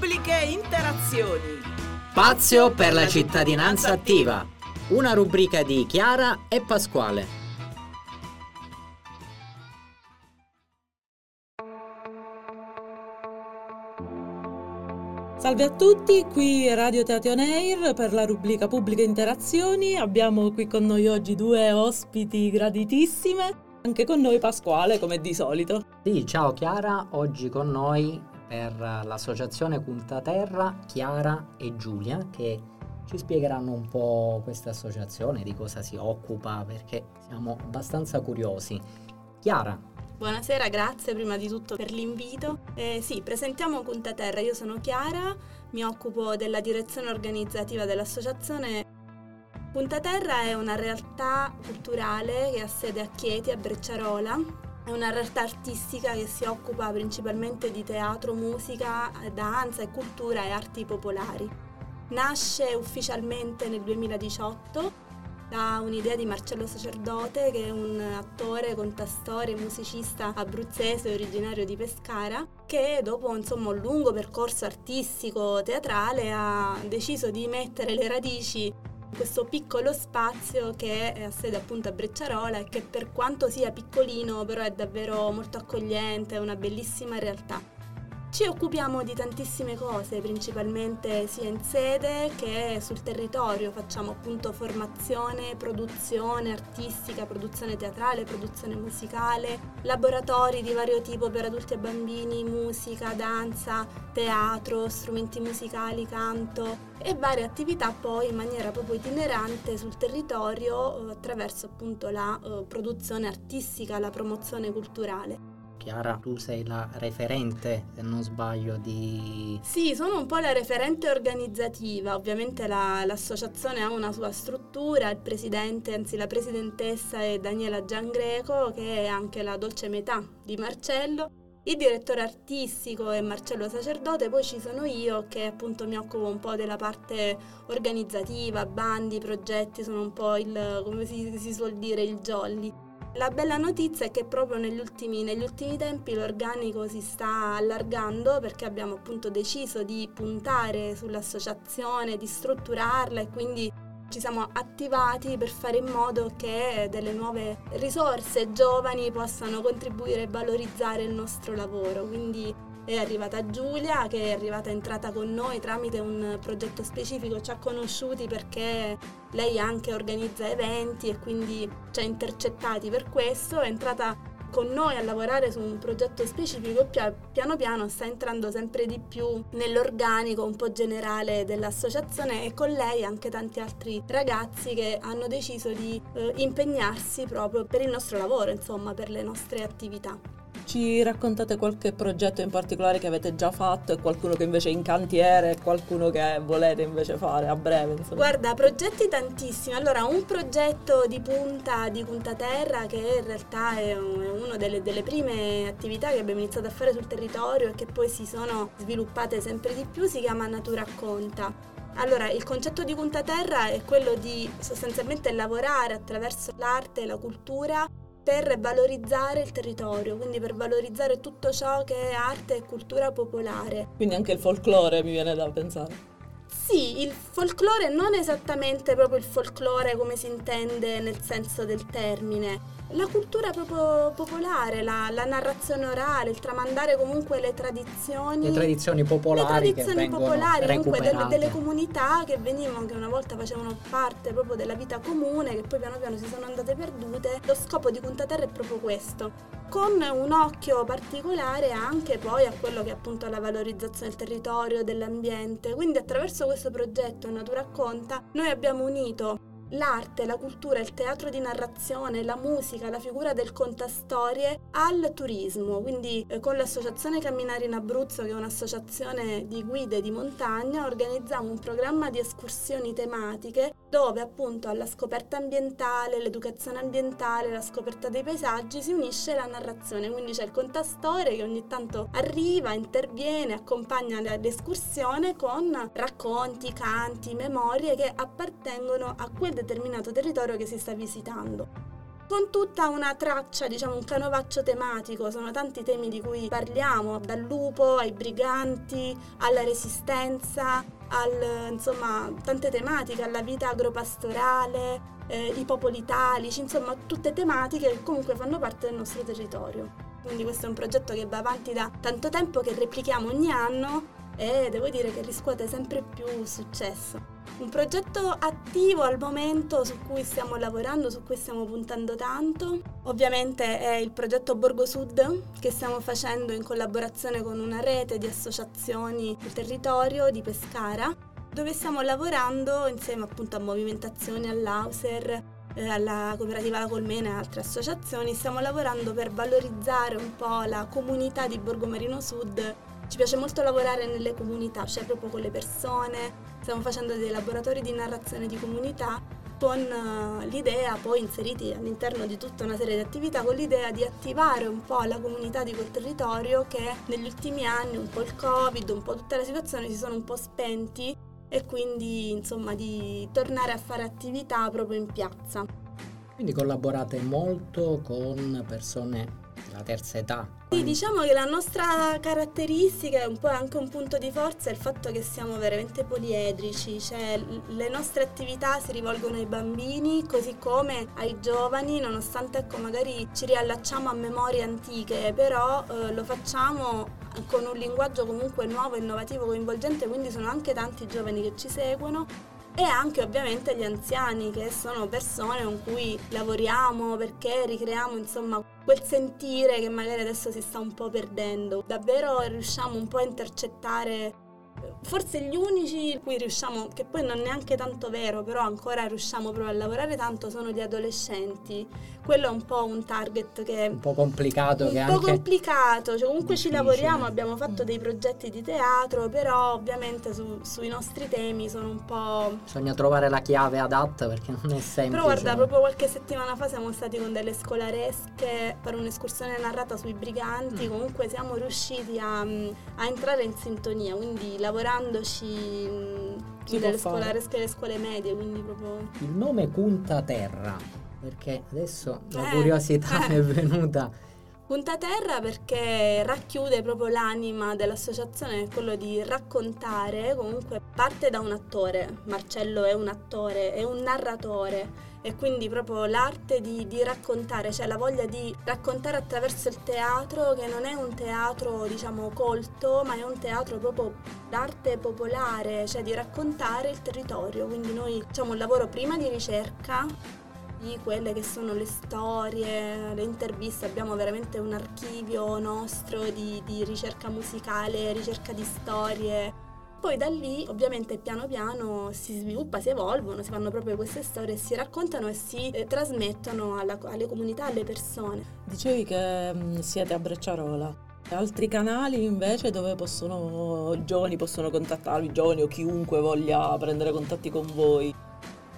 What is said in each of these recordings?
Pubbliche Interazioni. Spazio per la cittadinanza attiva. Una rubrica di Chiara e Pasquale. Salve a tutti, qui Radio Teatro Air per la rubrica Pubbliche Interazioni. Abbiamo qui con noi oggi due ospiti graditissime. Anche con noi Pasquale, come di solito. Sì, ciao Chiara, oggi con noi per l'associazione Punta Terra Chiara e Giulia che ci spiegheranno un po' questa associazione, di cosa si occupa, perché siamo abbastanza curiosi. Chiara. Buonasera, grazie prima di tutto per l'invito. Eh, sì, presentiamo Punta Terra, io sono Chiara, mi occupo della direzione organizzativa dell'associazione Punta Terra è una realtà culturale che ha sede a Chieti, a Brecciarola. È una realtà artistica che si occupa principalmente di teatro, musica, danza e cultura e arti popolari. Nasce ufficialmente nel 2018 da un'idea di Marcello Sacerdote, che è un attore, contastore, musicista abruzzese originario di Pescara, che dopo insomma, un lungo percorso artistico teatrale ha deciso di mettere le radici questo piccolo spazio che è a sede appunto a Brecciarola e che per quanto sia piccolino però è davvero molto accogliente, è una bellissima realtà. Ci occupiamo di tantissime cose, principalmente sia in sede che sul territorio. Facciamo appunto formazione, produzione artistica, produzione teatrale, produzione musicale, laboratori di vario tipo per adulti e bambini, musica, danza, teatro, strumenti musicali, canto e varie attività poi in maniera proprio itinerante sul territorio eh, attraverso appunto la uh, produzione artistica, la promozione culturale. Chiara, tu sei la referente, se non sbaglio, di... Sì, sono un po' la referente organizzativa, ovviamente la, l'associazione ha una sua struttura, il presidente, anzi la presidentessa è Daniela Giangreco, che è anche la dolce metà di Marcello, il direttore artistico è Marcello Sacerdote, poi ci sono io che appunto mi occupo un po' della parte organizzativa, bandi, progetti, sono un po' il, come si, si suol dire, il jolly. La bella notizia è che proprio negli ultimi, negli ultimi, tempi l'organico si sta allargando perché abbiamo appunto deciso di puntare sull'associazione, di strutturarla e quindi ci siamo attivati per fare in modo che delle nuove risorse giovani possano contribuire e valorizzare il nostro lavoro. Quindi è arrivata Giulia che è arrivata entrata con noi tramite un progetto specifico, ci ha conosciuti perché lei anche organizza eventi e quindi ci ha intercettati per questo, è entrata con noi a lavorare su un progetto specifico e piano piano sta entrando sempre di più nell'organico un po' generale dell'associazione e con lei anche tanti altri ragazzi che hanno deciso di eh, impegnarsi proprio per il nostro lavoro, insomma, per le nostre attività. Ci raccontate qualche progetto in particolare che avete già fatto e qualcuno che invece è in cantiere e qualcuno che volete invece fare a breve? Insomma. Guarda, progetti tantissimi. Allora, un progetto di punta di Punta Terra che in realtà è una delle, delle prime attività che abbiamo iniziato a fare sul territorio e che poi si sono sviluppate sempre di più si chiama Natura Conta. Allora, il concetto di Punta Terra è quello di sostanzialmente lavorare attraverso l'arte e la cultura per valorizzare il territorio, quindi per valorizzare tutto ciò che è arte e cultura popolare. Quindi anche il folklore mi viene da pensare. Sì, il folklore non esattamente proprio il folklore come si intende nel senso del termine, la cultura proprio popolare, la, la, narrazione orale, il tramandare comunque le tradizioni. Le tradizioni popolari. Le tradizioni popolari, comunque delle, delle, comunità che venivano, che una volta facevano parte proprio della vita comune, che poi piano piano si sono andate perdute. Lo scopo di Punta Terra è proprio questo. Con un occhio particolare anche poi a quello che è appunto la valorizzazione del territorio, dell'ambiente. Quindi attraverso questo progetto Natura Conta noi abbiamo unito l'arte, la cultura, il teatro di narrazione, la musica, la figura del contastorie al turismo. Quindi eh, con l'associazione Camminare in Abruzzo, che è un'associazione di guide di montagna, organizziamo un programma di escursioni tematiche dove appunto alla scoperta ambientale, l'educazione ambientale, la scoperta dei paesaggi si unisce la narrazione. Quindi c'è il contastorie che ogni tanto arriva, interviene, accompagna l'escursione con racconti, canti, memorie che appartengono a quel determinato territorio che si sta visitando. con tutta una traccia, diciamo un canovaccio tematico, sono tanti temi di cui parliamo, dal lupo ai briganti, alla resistenza, al, insomma tante tematiche, alla vita agropastorale, eh, i popoli italici, insomma tutte tematiche che comunque fanno parte del nostro territorio. Quindi questo è un progetto che va avanti da tanto tempo, che replichiamo ogni anno e devo dire che riscuote sempre più successo. Un progetto attivo al momento su cui stiamo lavorando, su cui stiamo puntando tanto, ovviamente è il progetto Borgo Sud che stiamo facendo in collaborazione con una rete di associazioni del territorio di Pescara, dove stiamo lavorando insieme appunto a movimentazioni, all'Auser, eh, alla cooperativa La Colmena e altre associazioni, stiamo lavorando per valorizzare un po' la comunità di Borgo Marino Sud ci piace molto lavorare nelle comunità, cioè proprio con le persone, stiamo facendo dei laboratori di narrazione di comunità con uh, l'idea, poi inseriti all'interno di tutta una serie di attività, con l'idea di attivare un po' la comunità di quel territorio che negli ultimi anni, un po' il Covid, un po' tutta la situazione si sono un po' spenti e quindi insomma di tornare a fare attività proprio in piazza. Quindi collaborate molto con persone della terza età, sì, diciamo che la nostra caratteristica è un po' anche un punto di forza è il fatto che siamo veramente poliedrici, cioè le nostre attività si rivolgono ai bambini così come ai giovani, nonostante ecco magari ci riallacciamo a memorie antiche, però eh, lo facciamo con un linguaggio comunque nuovo, innovativo, coinvolgente, quindi sono anche tanti giovani che ci seguono e anche ovviamente gli anziani che sono persone con cui lavoriamo perché ricreiamo insomma quel sentire che magari adesso si sta un po' perdendo. Davvero riusciamo un po' a intercettare forse gli unici in cui riusciamo, che poi non è neanche tanto vero, però ancora riusciamo proprio a lavorare tanto, sono gli adolescenti. Quello è un po' un target che un po' complicato. Un po' complicato, cioè comunque difficile. ci lavoriamo, abbiamo fatto dei progetti di teatro, però ovviamente su, sui nostri temi sono un po'... Bisogna trovare la chiave adatta perché non è semplice. Però guarda, proprio qualche settimana fa siamo stati con delle scolaresche per un'escursione narrata sui briganti, mm. comunque siamo riusciti a, a entrare in sintonia, quindi la lavorandoci si nelle scolaresche e le scuole medie, quindi proprio... Il nome Punta Terra, perché adesso la eh, curiosità eh. è venuta... Punta Terra perché racchiude proprio l'anima dell'associazione, quello di raccontare, comunque parte da un attore, Marcello è un attore, è un narratore e quindi proprio l'arte di, di, raccontare, cioè la voglia di raccontare attraverso il teatro che non è un teatro diciamo colto ma è un teatro proprio d'arte popolare, cioè di raccontare il territorio, quindi noi facciamo un lavoro prima di ricerca di quelle che sono le storie, le interviste, abbiamo veramente un archivio nostro di, di ricerca musicale, ricerca di storie poi da lì ovviamente piano piano si sviluppa, si evolvono, si fanno proprio queste storie, si raccontano e si eh, trasmettono alla, alle comunità, alle persone. Dicevi che mm, siete a Brecciarola. Altri canali invece dove possono, i giovani possono contattarvi, giovani o chiunque voglia prendere contatti con voi?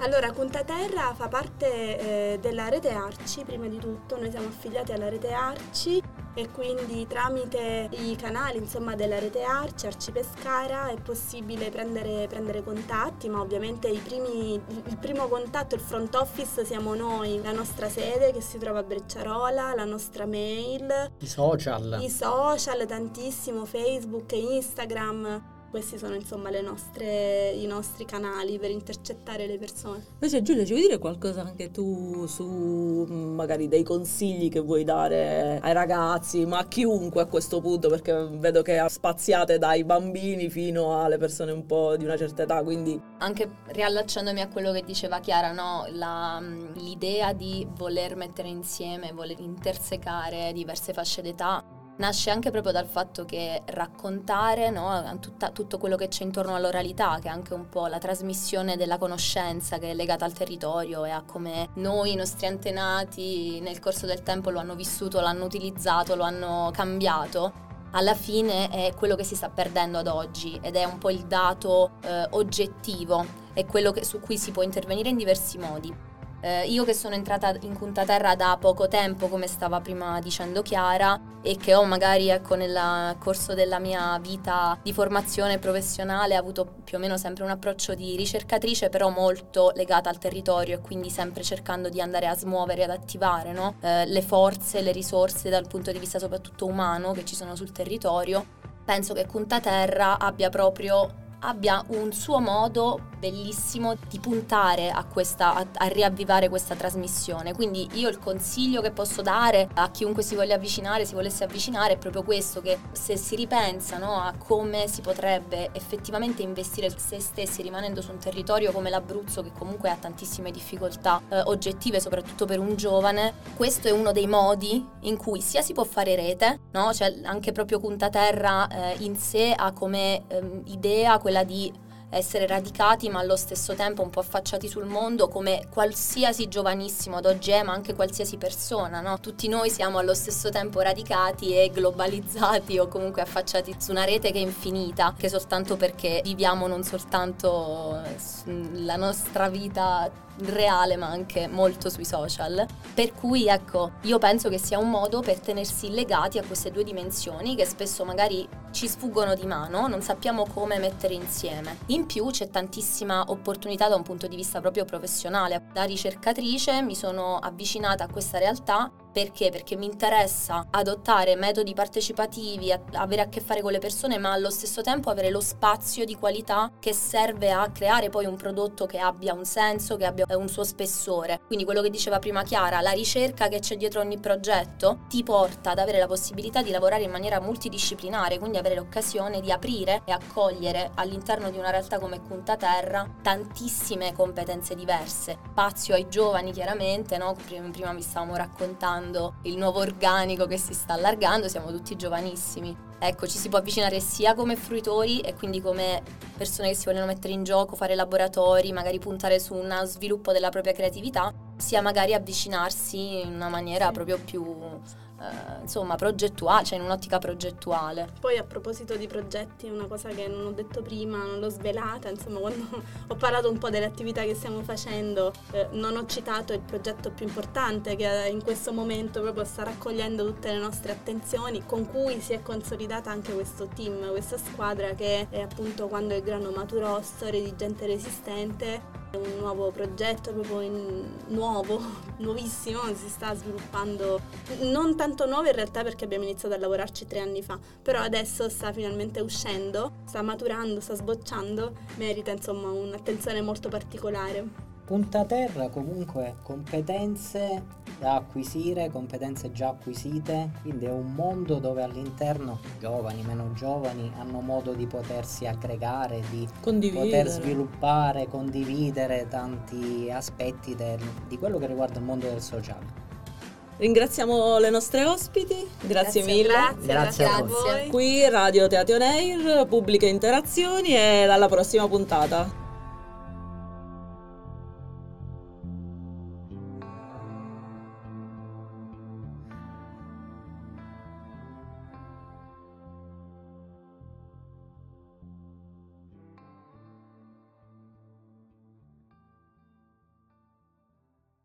Allora, Punta Terra fa parte eh, della rete Arci, prima di tutto, noi siamo affiliati alla rete Arci e quindi tramite i canali insomma, della rete Arci, Arci Pescara, è possibile prendere, prendere contatti, ma ovviamente primi, il primo contatto, il front office siamo noi, la nostra sede che si trova a Brecciarola, la nostra mail, i social, i social tantissimo, Facebook, Instagram questi sono insomma nostre, i nostri canali per intercettare le persone. Invece Giulia ci vuoi dire qualcosa anche tu su mm, magari dei consigli che vuoi dare ai ragazzi, ma a chiunque a questo punto, perché vedo che spaziate dai bambini fino alle persone un po' di una certa età, quindi... Anche riallacciandomi a quello che diceva Chiara, no? La, mm, l'idea di voler mettere insieme, voler intersecare diverse fasce d'età nasce anche proprio dal fatto che raccontare no, tutta, tutto quello che c'è intorno all'oralità, che è anche un po' la trasmissione della conoscenza che è legata al territorio e a come noi, i nostri antenati, nel corso del tempo lo hanno vissuto, l'hanno utilizzato, lo hanno cambiato. Alla fine è quello che si sta perdendo ad oggi ed è un po' il dato eh, oggettivo, è quello che, su cui si può intervenire in diversi modi Eh, io che sono entrata in Punta Terra da poco tempo, come stava prima dicendo Chiara, e che ho magari ecco, nel corso della mia vita di formazione professionale avuto più o meno sempre un approccio di ricercatrice, però molto legata al territorio e quindi sempre cercando di andare a smuovere, ad attivare no? eh, le forze, le risorse dal punto di vista soprattutto umano che ci sono sul territorio. Penso che Punta Terra abbia proprio abbia un suo modo bellissimo di puntare a, questa, a, a, riavvivare questa trasmissione. Quindi io il consiglio che posso dare a chiunque si voglia avvicinare, si volesse avvicinare, è proprio questo, che se si ripensa no, a come si potrebbe effettivamente investire se stessi rimanendo su un territorio come l'Abruzzo che comunque ha tantissime difficoltà eh, oggettive, soprattutto per un giovane, questo è uno dei modi in cui sia si può fare rete, no? cioè anche proprio Punta Terra eh, in sé ha come eh, idea quella di essere radicati ma allo stesso tempo un po' affacciati sul mondo come qualsiasi giovanissimo ad oggi è ma anche qualsiasi persona, no? Tutti noi siamo allo stesso tempo radicati e globalizzati o comunque affacciati su una rete che è infinita, che soltanto perché viviamo non soltanto la nostra vita reale ma anche molto sui social. Per cui ecco, io penso che sia un modo per tenersi legati a queste due dimensioni che spesso magari ci sfuggono di mano, non sappiamo come mettere insieme. In più c'è tantissima opportunità da un punto di vista proprio professionale. Da ricercatrice mi sono avvicinata a questa realtà perché? Perché mi interessa adottare metodi partecipativi, avere a che fare con le persone, ma allo stesso tempo avere lo spazio di qualità che serve a creare poi un prodotto che abbia un senso, che abbia un suo spessore. Quindi quello che diceva prima Chiara, la ricerca che c'è dietro ogni progetto ti porta ad avere la possibilità di lavorare in maniera multidisciplinare, quindi avere l'occasione di aprire e accogliere all'interno di una realtà come Punta Terra tantissime competenze diverse. Spazio ai giovani chiaramente, no? prima vi stavamo raccontando guardando il nuovo organico che si sta allargando, siamo tutti giovanissimi. Ecco, ci si può avvicinare sia come fruitori e quindi come persone che si vogliono mettere in gioco, fare laboratori, magari puntare su uno sviluppo della propria creatività, sia magari avvicinarsi in una maniera proprio più eh, insomma progettuale, cioè in un'ottica progettuale. Poi a proposito di progetti, una cosa che non ho detto prima, non l'ho svelata, insomma quando ho parlato un po' delle attività che stiamo facendo, eh, non ho citato il progetto più importante che in questo momento proprio sta raccogliendo tutte le nostre attenzioni, con cui si è consolidata anche questo team, questa squadra che è appunto quando il grano maturò, storie di gente resistente un nuovo progetto proprio in, nuovo, nuovissimo, si sta sviluppando, non tanto nuovo in realtà perché abbiamo iniziato a lavorarci tre anni fa, però adesso sta finalmente uscendo, sta maturando, sta sbocciando, merita insomma un'attenzione molto particolare. Punta terra comunque competenze da acquisire, competenze già acquisite, quindi è un mondo dove all'interno giovani, meno giovani hanno modo di potersi aggregare, di poter sviluppare, condividere tanti aspetti del, di quello che riguarda il mondo del sociale. Ringraziamo le nostre ospiti, grazie, grazie mille. Grazie, grazie, grazie a voi. Qui Radio Teatro Air, pubbliche interazioni e alla prossima puntata.